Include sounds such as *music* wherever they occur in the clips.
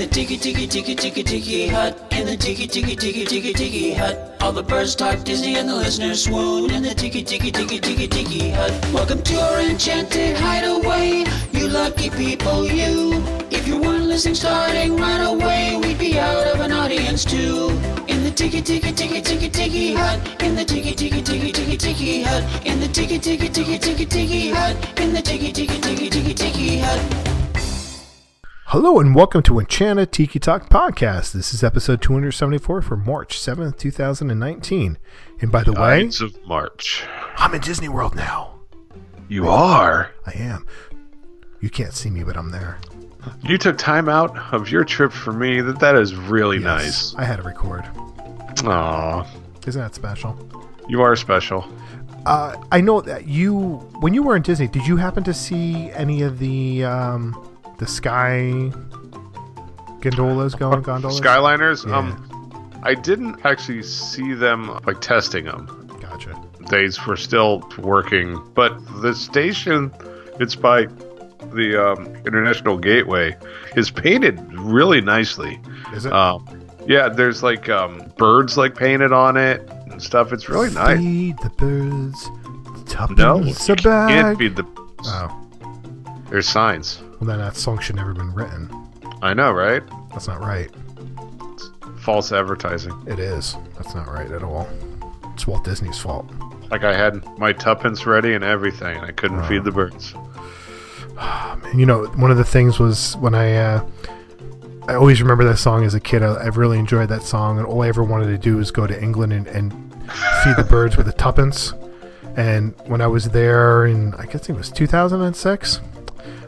The tiki tiki tiki tiki tiki hut, in the tiki tiki tiki tiki tiki hut, all the birds talk Disney and the listeners swoon. In the tiki tiki tiki tiki tiki hut, welcome to our enchanted hideaway. You lucky people, you. If you weren't listening starting right away, we'd be out of an audience too. In the tiki tiki tiki tiki tiki hut, in the tiki tiki tiki tiki tiki hut, in the tiki tiki tiki tiki tiki hut, in the tiki tiki tiki tiki tiki hut. Hello and welcome to Enchanted Tiki Talk Podcast. This is episode 274 for March 7th, 2019. And by the way, of March. I'm in Disney World now. You are. I am. You can't see me, but I'm there. You took time out of your trip for me. That that is really Yes, I had to record. nice. Aw, Isn't that special? you are special. Uh, I know that you, when you were in Disney, did you happen to see any of the um, the sky gondolas going? Gondolas? Skyliners. Yeah. Um, I didn't actually see them like testing them. Gotcha. They were still working, but the station, it's by the um, International Gateway, is painted really nicely. Is it? Um, yeah, there's like um, birds like painted on it and stuff. It's really nice. Feed the birds. The No, you can't feed the. Oh, There's signs. Well, then that song should never been written. I know, right? That's not right. False advertising. It is. That's not right at all. It's Walt Disney's fault. Like I had my tuppence ready and everything, and I couldn't feed the birds. *sighs* You know, one of the things was when I, uh, I always remember that song as a kid. I, I really enjoyed that song, and all I ever wanted to do was go to England and, and feed the birds with a tuppence. And when I was there in, I guess it was 2006,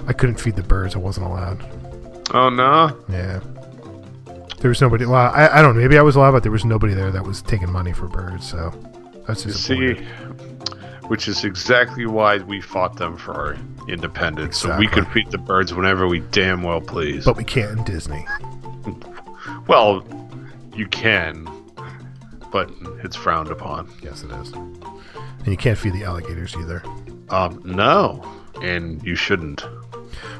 I couldn't feed the birds. I wasn't allowed. Oh no! Yeah. There was nobody. Well, I, I don't know. Maybe I was allowed, but there was nobody there that was taking money for birds. So that's You just see, which is exactly why we fought them for our independence, so we could feed the birds whenever we damn well please. But we can't in Disney. *laughs* well, you can, but it's frowned upon. Yes, it is. And you can't feed the alligators either. Um, no, and you shouldn't.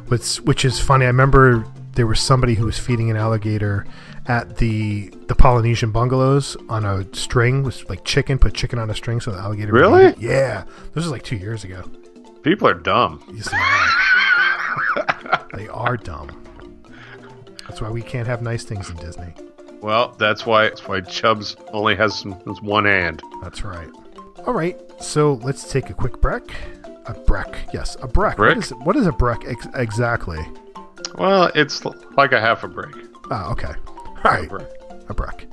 Which, which is funny. I remember there was somebody who was feeding an alligator at the the Polynesian bungalows on a string, was like chicken, put chicken on a string so the alligator. Really? Yeah. This was like two years ago. People are dumb. Yes, they are. *laughs* they are dumb. That's why we can't have nice things in Disney. Well, that's why that's why Chubbs only has, some, has one hand. That's right. All right, so let's take a quick break. A break, yes, a break. Brick? What is, what is a break ex- exactly? Well, it's like a half a break. Ah, okay. All right, a break.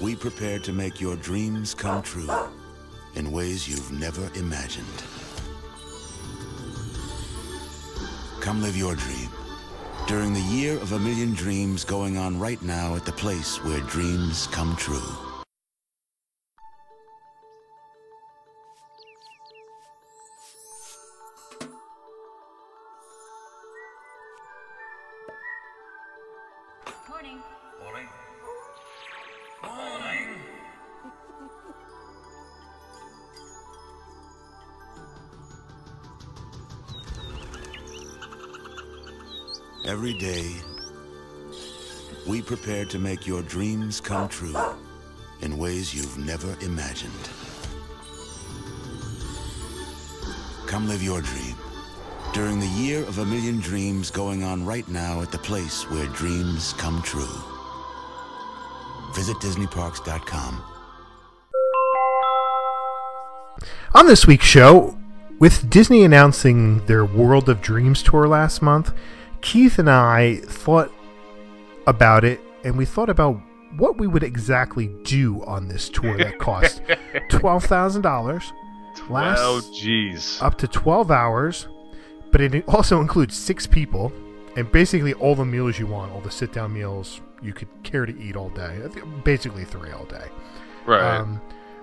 We prepare to make your dreams come true in ways you've never imagined. Come live your dream during the year of a million dreams going on right now at the place where dreams come true. Every day, we prepare to make your dreams come true in ways you've never imagined. Come live your dream during the year of a million dreams going on right now at the place where dreams come true. Visit DisneyParks.com. On this week's show, with Disney announcing their World of Dreams tour last month, Keith and I thought about it and we thought about what we would exactly do on this tour that cost *laughs* $12,000, Oh, jeez. up to 12 hours, but it also includes six people and basically all the meals you want, all the sit down meals you could care to eat all day. Basically, three all day. Right. Um,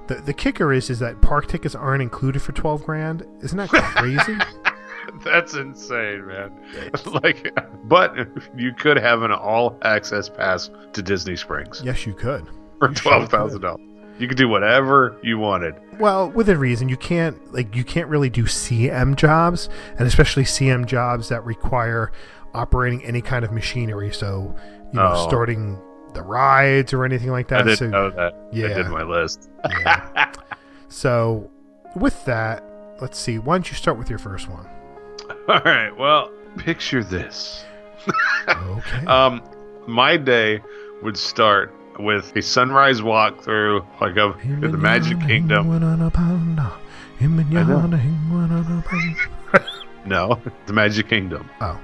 the the kicker is is that park tickets aren't included for twelve grand. Isn't that *laughs* crazy? *laughs* That's insane, man. *laughs* like, but you could have an all-access pass to Disney Springs yes, you could. for twelve thousand dollars. You could do whatever you wanted. Well, within reason, you can't like you can't really do CM jobs, and especially CM jobs that require operating any kind of machinery. So, you know, Oh. starting the rides or anything like that. I didn't so, know that. Yeah, I did my list. yeah. so, with that, let's see. Why don't you start with your first one? *laughs* All right. Well, picture this. Okay. *laughs* Um, my day would start with a sunrise walk through like of the Magic Kingdom. *laughs* No, the Magic Kingdom, Oh.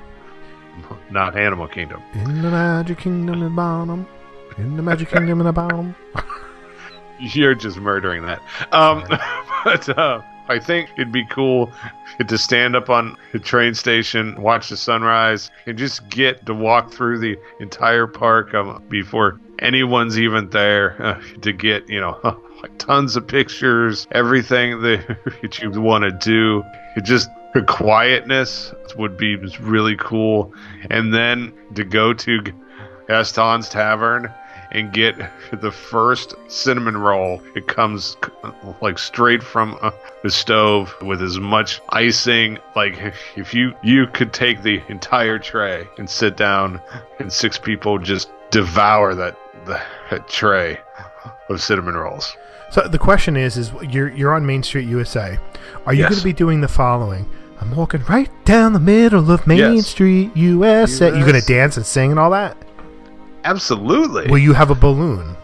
not Animal Kingdom. In the Magic Kingdom in the bottom. In the Magic Kingdom in the bottom. You're just murdering that. Um, but uh, I think it'd be cool to stand up on the train station, watch the sunrise, and just get to walk through the entire park um, before anyone's even there uh, to get, you know, *laughs* like tons of pictures, everything that, *laughs* that you want to do. It just the quietness would be really cool. And then to go to Gaston's Tavern and get the first cinnamon roll. It comes like straight from uh, the stove with as much icing. Like if you you could take the entire tray and sit down, and six people just devour that, that tray of cinnamon rolls. So the question is, is you're you're on Main Street, USA. Are you Yes. going to be doing the following? I'm walking right down the middle of Main Yes. Street, USA. You going to dance and sing and all that? Absolutely, Will you have a balloon?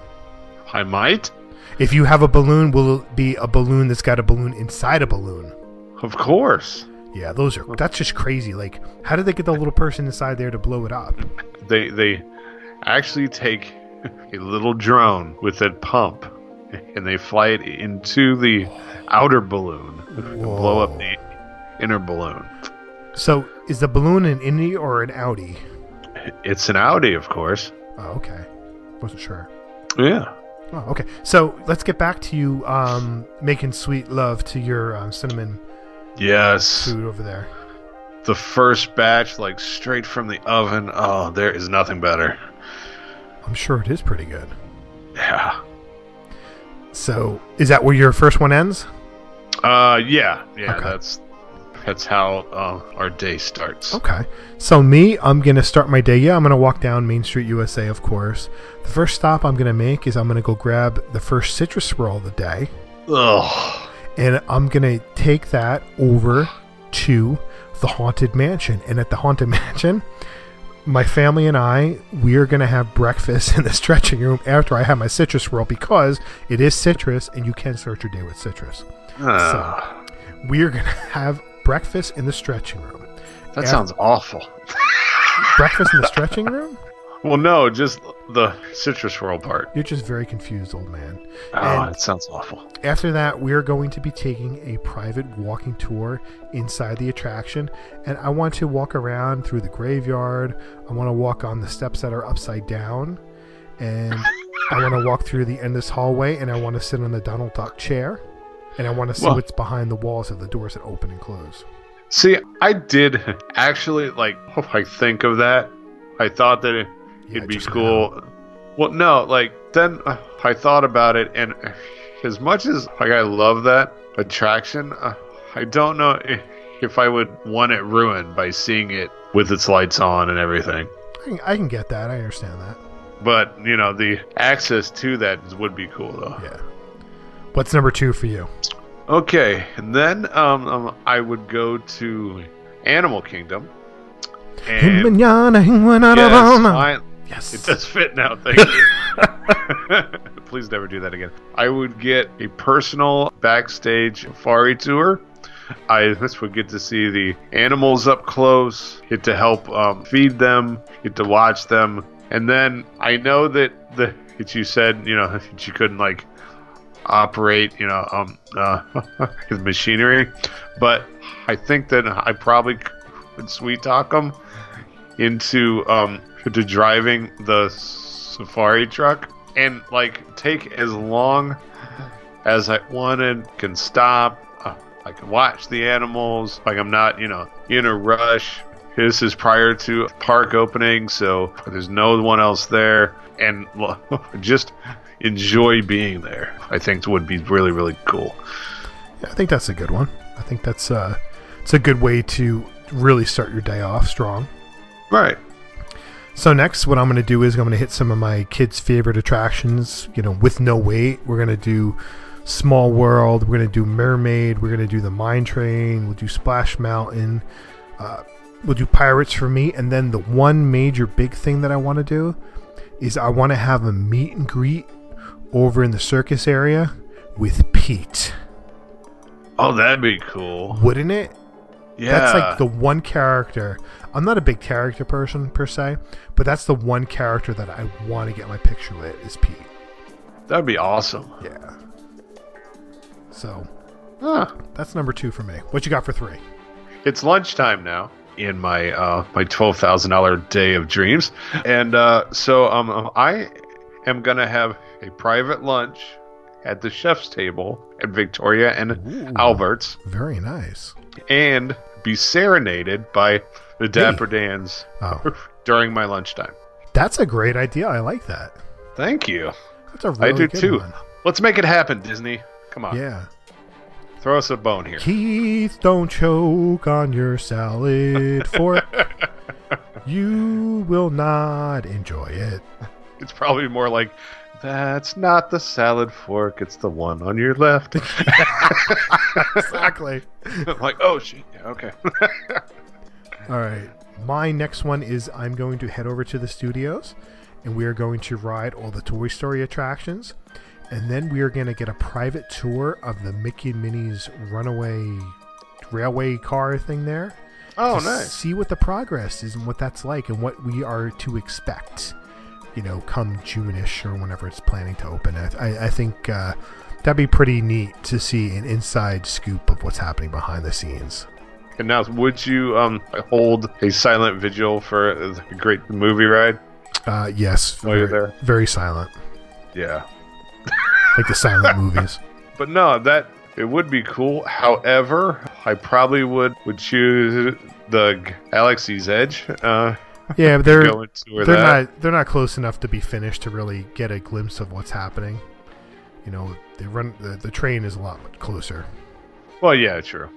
I might. If you have a balloon, will it be a balloon that's got a balloon inside a balloon? Of course, Yeah, those are that's just crazy. Like, how did they get the little person inside there to blow it up? they they actually take a little drone with a pump and they fly it into the outer balloon and blow up the inner balloon So, is the balloon an Indy or an Audi? it's an audi of course Oh, okay. Wasn't sure. yeah Oh, okay. So let's get back to you um, making sweet love to your um, cinnamon yes food over there. the first batch like straight from the oven oh there is nothing better I'm sure it is pretty good. yeah So, is that where your first one ends? uh yeah yeah Okay. that's that's how uh, our day starts Okay. So me, I'm gonna start my day. Yeah, I'm gonna walk down Main Street, USA, of course. The first stop I'm gonna make is I'm gonna go grab the first citrus swirl of the day, Ugh. and I'm gonna take that over to the haunted mansion. And at the haunted *laughs* mansion, my family and I, we are gonna have breakfast *laughs* in the stretching room after I have my citrus swirl because it is citrus, and you can start your day with citrus. Ah, We are gonna *laughs* have breakfast in the stretching room. that sounds awful *laughs* Breakfast in the stretching room? well no just the citrus swirl part You're just very confused, old man. oh And- it sounds awful After that, we're going to be taking a private walking tour inside the attraction. And I want to walk around through the graveyard. I want to walk on the steps that are upside down. And I want to walk through the endless hallway. And I want to sit on the Donald Duck chair. And I want to see Well- what's behind the walls of the doors that open and close. See, I did actually like. I think of that. I thought that it, Yeah, it'd be cool. Well, no, like then uh, I thought about it, and as much as like I love that attraction, uh, I don't know if, if I would want it ruined by seeing it with its lights on and everything. I can, I can get that. I understand that. But you know, the access to that would be cool though. Yeah. What's number two for you? Okay, and then um, um, I would go to Animal Kingdom. And yes. I- Yes. it does fit now. Thank you. *laughs* Please never do that again. I would get a personal backstage safari tour. I this would get to see the animals up close, get to help um, feed them, get to watch them, and then I know that the that you said you know *laughs* that you couldn't like operate you know um uh, *laughs* his machinery, but I think that I probably could sweet talk him into um to driving the safari truck and like take as long as I wanted, can stop. uh, I can watch the animals. Like I'm not, you know, in a rush. This is prior to park opening, so there's no one else there, and *laughs* just enjoy being there. I think would be really, really cool. Yeah, I think that's a good one. I think that's uh, it's a good way to really start your day off strong. Right. So next, what I'm going to do is I'm going to hit some of my kids' favorite attractions. You know, with no wait, we're going to do Small World. We're going to do Mermaid. We're going to do the Mine Train. We'll do Splash Mountain. Uh, we'll do Pirates for me, and then the one major big thing that I want to do is I want to have a meet and greet over in the circus area with Pete. Oh, that'd be cool. Wouldn't it? Yeah. That's like the one character. I'm not a big character person per se, but that's the one character that I want to get my picture with is Pete. That'd be awesome. Yeah. So Huh. that's number two for me. What you got for three? It's lunchtime now in my uh, my twelve thousand dollar day of dreams, and uh, so um, um, I am gonna have a private lunch at the chef's table at Victoria and Ooh. Albert's, Very nice. and be serenaded by the Dapper Dans Oh, *laughs* during my lunchtime. that's a great idea. I like that. Thank you. That's a really I do good too. one. Let's make it happen, Disney. Come on, Yeah. throw us a bone here. Keith, don't choke on your salad fork. *laughs* you will not enjoy it. It's probably more like. That's not the salad fork. It's the one on your left. *laughs* Exactly. I'm like, oh shit. Yeah, okay. *laughs* All right. My next one is I'm going to head over to the studios and we are going to ride all the Toy Story attractions. And then we are going to get a private tour of the Mickey and Minnie's runaway railway car thing there. oh, to nice. See what the progress is and what that's like and what we are to expect, you know, come June-ish or whenever it's planning to open. I, I, think uh, that'd be pretty neat to see an inside scoop of what's happening behind the scenes. And now, would you um hold a silent vigil for the great movie ride? Uh, yes, While you're very, there. very silent, Yeah. like the silent *laughs* movies. But no, that it would be cool. However, I probably would would choose the Galaxy's Edge. Uh, Yeah, *laughs* but they're they're that. not they're not close enough to be finished to really get a glimpse of what's happening. You know, they run the, the train is a lot closer. Well, yeah, true.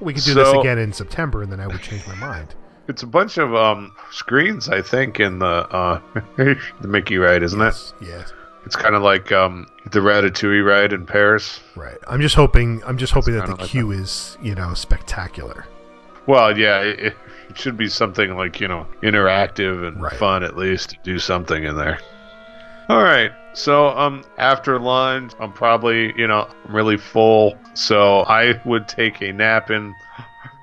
We could do this again in September, and then I would change my mind. It's a bunch of um screens, I think, in the uh *laughs* the Mickey ride, isn't it? yes, yes, It's kind of like um the Ratatouille ride in Paris. right. I'm just hoping I'm just hoping that the like queue is you know spectacular. Well, yeah, it, it should be something like you know interactive and Right. fun at least to do something in there. All right, so um after lunch, I'm probably you know I'm really full, so I would take a nap in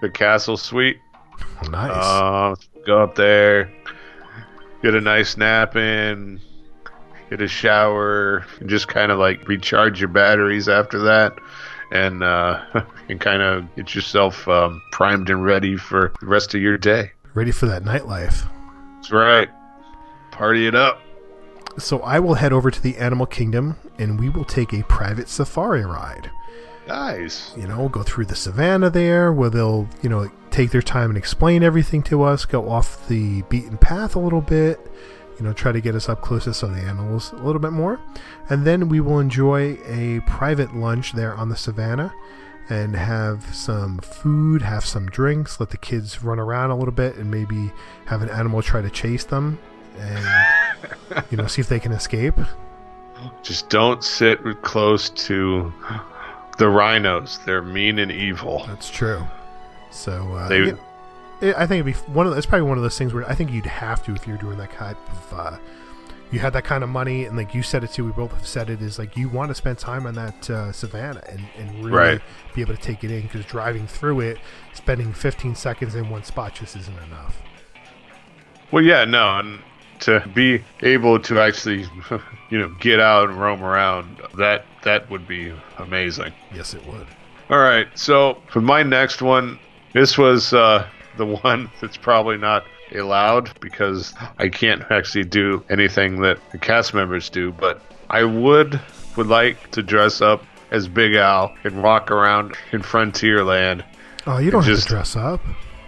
the castle suite. Nice. Uh, go up there, get a nice nap in, get a shower, and just kind of like recharge your batteries after that, and uh, *laughs* and kind of get yourself um, primed and ready for the rest of your day. Ready for that nightlife. That's right. Party it up. So I will head over to the Animal Kingdom, and we will take a private safari ride. Nice. you know, go through the savannah there where they'll, you know, take their time and explain everything to us, go off the beaten path a little bit, you know, try to get us up close to some the animals a little bit more. And then we will enjoy a private lunch there on the savannah and have some food, have some drinks, let the kids run around a little bit and maybe have an animal try to chase them and, *laughs* you know, see if they can escape. Just don't sit close to the rhinos. They're mean and evil. That's true. So uh, They- yeah, it- I think it'd be one of the, it's probably one of those things where I think you'd have to if you're doing that type of uh, you had that kind of money and like you said it too we both have said it is like you want to spend time on that uh, savannah and, and really Right. be able to take it in because driving through it spending 15 seconds in one spot just isn't enough Well, yeah, no, and to be able to actually, *laughs* you know, get out and roam around, that that would be amazing. yes it would All right, so for my next one, this was uh, the one that's probably not allowed because I can't actually do anything that the cast members do, but I would would like to dress up as Big Al and walk around in Frontierland, oh you don't have just- to dress up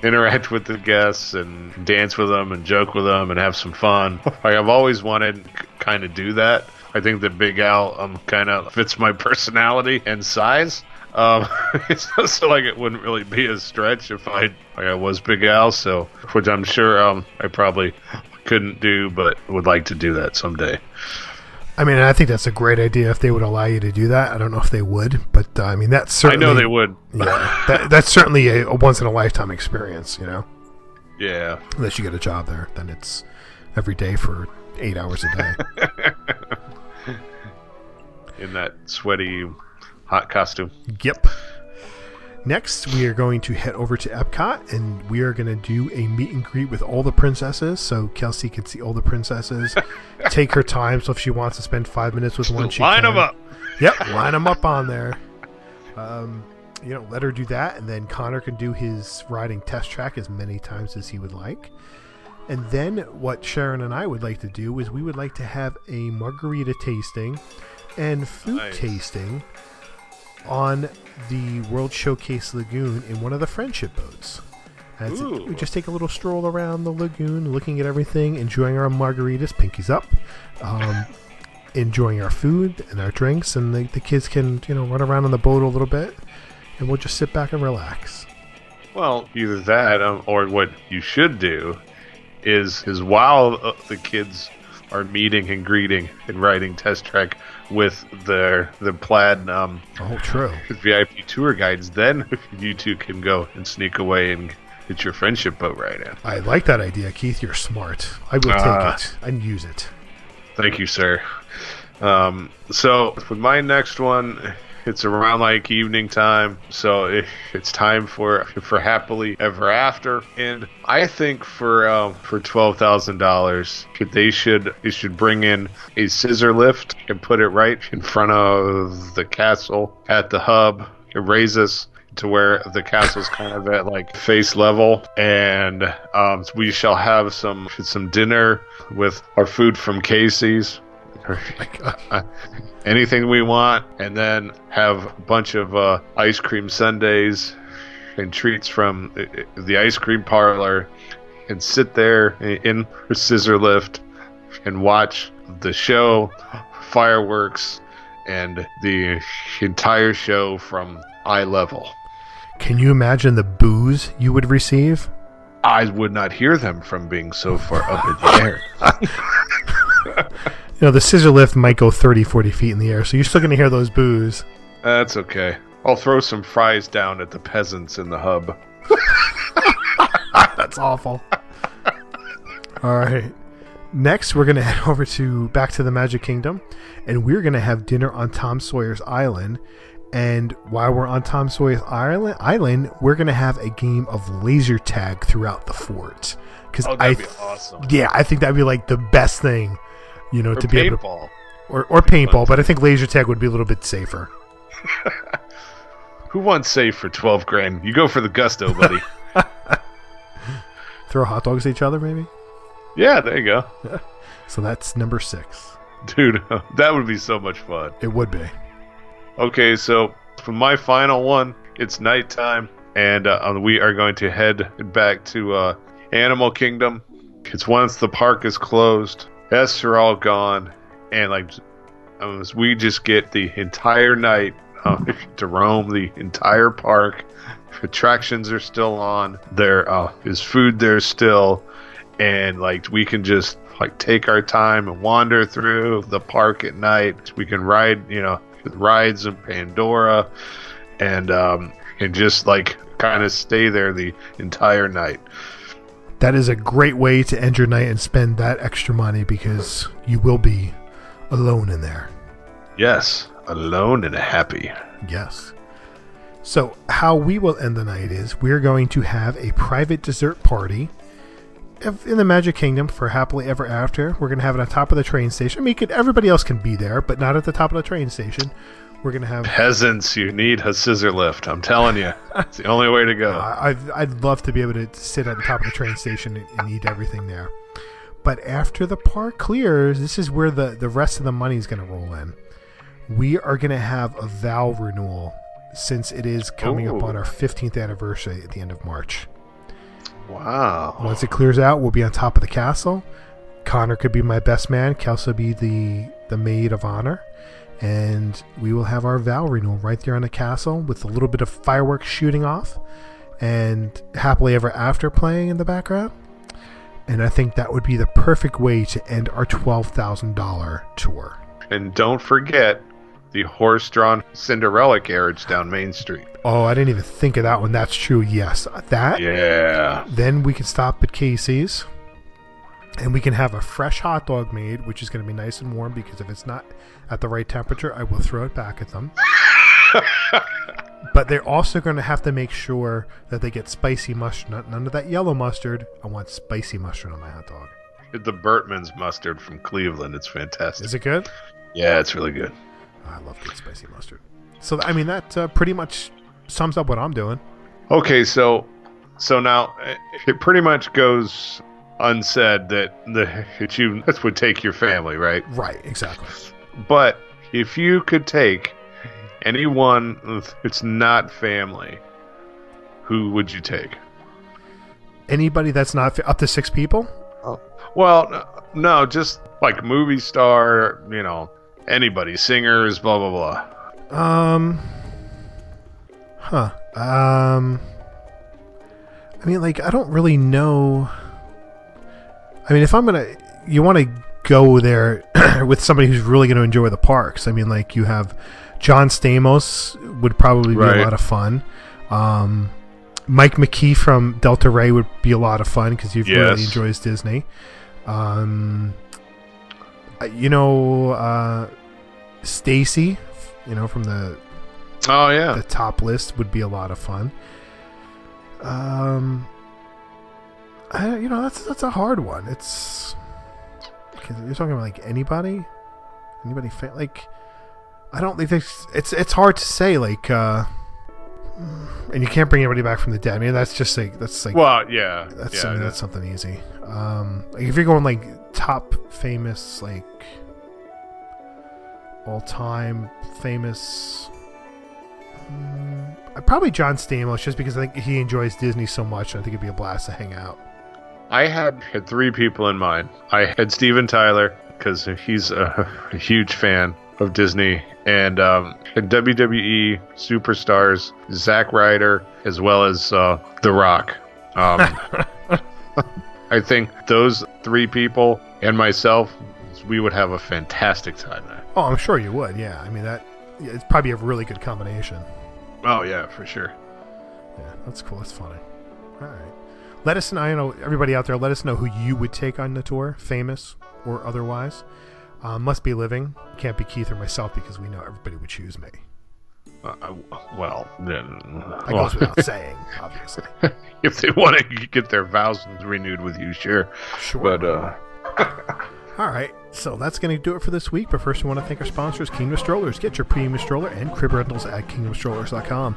interact with the guests and dance with them and joke with them and have some fun. *laughs* Like I've always wanted kind of do that. I think that Big Al um kind of fits my personality and size. Um, *laughs* it's so like it wouldn't really be a stretch if I like I was Big Al. So, which I'm sure um I probably couldn't do, but would like to do that someday. I mean, I think that's a great idea if they would allow you to do that. I don't know if they would, but uh, I mean, that's I certainly know they would. Yeah, that, that's certainly a, a once in a lifetime experience. You know, Yeah. unless you get a job there, then it's every day for eight hours a day. *laughs* In that sweaty, hot costume. yep. Next, we are going to head over to Epcot, and we are going to do a meet and greet with all the princesses, so Kelsey can see all the princesses. *laughs* take her time, so if she wants to spend five minutes with one, she Line can. them up. Yep, line them up on there. Um, you know, let her do that, and then Connor can do his riding test track as many times as he would like. And then what Sharon and I would like to do is we would like to have a margarita tasting and food Nice. tasting on the World Showcase Lagoon in one of the friendship boats. That's it. Ooh. We just take a little stroll around the lagoon, looking at everything, enjoying our margaritas, pinkies up, um, *laughs* enjoying our food and our drinks, and the, the kids can you know run around on the boat a little bit, and we'll just sit back and relax. Well, either that um, or what you should do is is while uh, the kids are meeting and greeting and riding test track with their the plaid um, Oh, true. VIP tour guides, then you two can go and sneak away and get your friendship boat right in. I like that idea, Keith. You're smart. I will Ah. take it and use it. Thank you, sir. Um, so with my next one, it's around like evening time, so it, it's time for for happily ever after. And I think for um, for twelve thousand dollars, they should they should bring in a scissor lift and put it right in front of the castle at the hub. It raises to where the castle's kind of at like face level, and um, we shall have some some dinner with our food from Casey's. *laughs* Uh, anything we want, and then have a bunch of uh, ice cream sundaes and treats from the, the ice cream parlor, and sit there in the scissor lift and watch the show, fireworks, and the entire show from eye level. Can you imagine the booze you would receive? I would not hear them from being so far up in the air. *laughs* Know, the scissor lift might go 30, 40 feet in the air, so you're still going to hear those boos. That's okay. I'll throw some fries down at the peasants in the hub. *laughs* That's awful. All right. Next, we're going *laughs* to head over to back to the Magic Kingdom, and we're going to have dinner on Tom Sawyer's Island. And while we're on Tom Sawyer's Island, island we're going to have a game of laser tag throughout the fort. Because Oh, I, be awesome. yeah, I think that'd be like the best thing, you know, Or to be able to, paintball. or, or paintball. But I think laser tag would be a little bit safer. *laughs* Who wants safe for twelve grand? You go for the gusto, buddy. *laughs* *laughs* Throw hot dogs at each other, maybe. yeah, there you go, So that's number six. dude. That would be so much fun. It would be. Okay, so for my final one, it's nighttime, and uh, we are going to head back to uh, Animal Kingdom. It's once the park is closed, guests are all gone, and like we just get the entire night uh, *laughs* to roam the entire park. Attractions are still on. There uh, is food there still, and like we can just like take our time and wander through the park at night. We can ride, you know, rides in Pandora, and um, and just like kind of stay there the entire night. That is a great way to end your night and spend that extra money because you will be alone in there. Yes, alone and happy. Yes. So, how we will end the night is we're going to have a private dessert party in the Magic Kingdom for Happily Ever After. We're going to have it on top of the train station. I mean, could, everybody else can be there, but not at the top of the train station. We're going to have. Peasants, you need a scissor lift. I'm telling you, it's the only way to go. *laughs* I- I'd, I'd love to be able to sit at the top of the train station and, and eat everything there. But after the park clears, this is where the, the rest of the money is going to roll in. We are going to have a vow renewal since it is coming up on our 15th anniversary at the end of March. Wow. Once it clears out, we'll be on top of the castle. Connor could be my best man. Kelsey be the, the maid of honor. And we will have our vow renewal right there on the castle with a little bit of fireworks shooting off and happily ever after playing in the background. And I think that would be the perfect way to end our $12,000 tour. And don't forget the horse-drawn Cinderella carriage down Main Street. Oh, I didn't even think of that one. That's true. Yes. That. Yeah. Then we can stop at Casey's and we can have a fresh hot dog made, which is going to be nice and warm because if it's not at the right temperature, I will throw it back at them. *laughs* but they're also going to have to make sure that they get spicy mustard. Not, none of that yellow mustard. I want spicy mustard on my hot dog. The Bertman's mustard from Cleveland. It's fantastic. Is it good? Yeah, it's really good. I love good spicy mustard. So, I mean, that uh, pretty much sums up what I'm doing. Okay, so so now it pretty much goes unsaid that the that you this would take your family, right? Right, exactly. But if you could take anyone it's not family, who would you take? Anybody that's not up to six people? Well, no, just like movie star, you know, anybody, singers, blah blah blah. Um. Huh. Um. I mean, like, I don't really know. I mean, if I'm gonna, you want to go there *clears throat* with somebody who's really going to enjoy the parks. I mean, like, you have John Stamos would probably be Right. a lot of fun. Um, Mike McKee from Delta Rae would be a lot of fun because he really enjoys Disney. Um, uh, you know, uh, Stacy, you know, from the Oh yeah, the top list would be a lot of fun. Um, I, you know, that's that's a hard one. It's because you're talking about like anybody, anybody fa- like I don't think there's, it's it's hard to say like, uh, and you can't bring anybody back from the dead. I mean, that's just like that's like well yeah, that's yeah, mean, that- that's something easy. Um, like if you're going like top famous, like all time famous, mm, probably John Stamos, just because I think he enjoys Disney so much. I think it'd be a blast to hang out. I had, had three people in mind. I had Steven Tyler because he's a, a *laughs* huge fan of Disney, and um, had WWE superstars Zack Ryder as well as uh, The Rock. Um, *laughs* I think those three people and myself, we would have a fantastic time there. Oh, I'm sure you would. Yeah, I mean that. It's probably a really good combination. Oh yeah, for sure. Yeah, that's cool. That's funny. All right. Let us know. I know everybody out there. Let us know who you would take on the tour, famous or otherwise. Uh, must be living. Can't be Keith or myself because we know everybody would choose me. Uh, well, then, That well, goes without *laughs* saying, obviously. *laughs* if they want to get their vows renewed with you, sure. Sure. But uh, *laughs* All right, so that's going to do it for this week. But first, we want to thank our sponsors, Kingdom Strollers. Get your premium stroller and crib rentals at kingdomstrollers.com.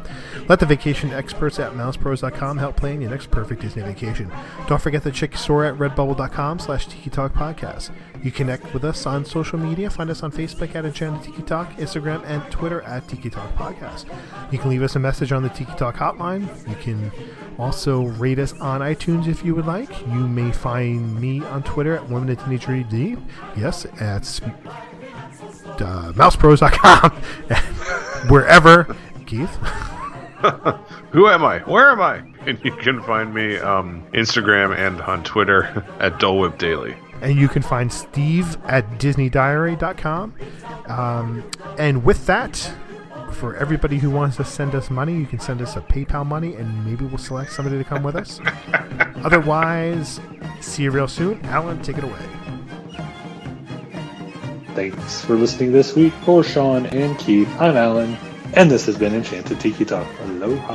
Let the vacation experts at mousepros.com help plan your next perfect Disney vacation. Don't forget the chick store at redbubble.com slash Tiki Talk Podcast. You connect with us on social media. Find us on Facebook at Enchanted Tiki Talk, Instagram, and Twitter at Tiki Talk Podcast. You can leave us a message on the Tiki Talk hotline. You can also rate us on iTunes if you would like. You may find me on Twitter at Women Teenager D. Yes, at uh, mousepros.com. *laughs* Wherever, Keith. *laughs* Who am I? Where am I? And you can find me um, Instagram and on Twitter *laughs* at Dole Whip Daily. And you can find Steve at DisneyDiary.com. Um, and with that, for everybody who wants to send us money, you can send us a PayPal money, and maybe we'll select somebody to come with us. *laughs* Otherwise, see you real soon. Alan, take it away. Thanks for listening this week. For Sean and Keith, I'm Alan, and this has been Enchanted Tiki Talk. Aloha.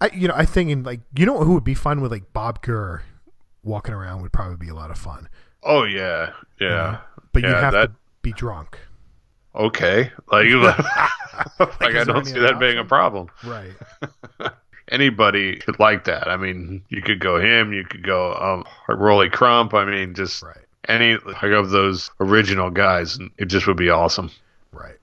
I, you know, I think in like, you know, who would be fun with like Bob Gurr walking around would probably be a lot of fun. Oh yeah, yeah. But you have that- to be drunk. Okay, like, *laughs* like I don't see that other being a problem. Right. *laughs* Anybody could like that. I mean, you could go him, you could go um Rolly Crump. I mean, just Right. any like of those original guys, and it just would be awesome. Right.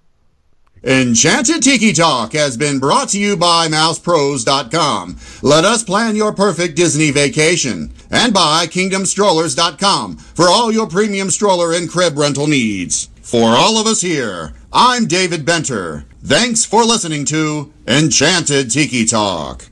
Enchanted Tiki Talk has been brought to you by MousePros.com. Let us plan your perfect Disney vacation. And by KingdomStrollers.com for all your premium stroller and crib rental needs. For all of us here, I'm David Benter. Thanks for listening to Enchanted Tiki Talk.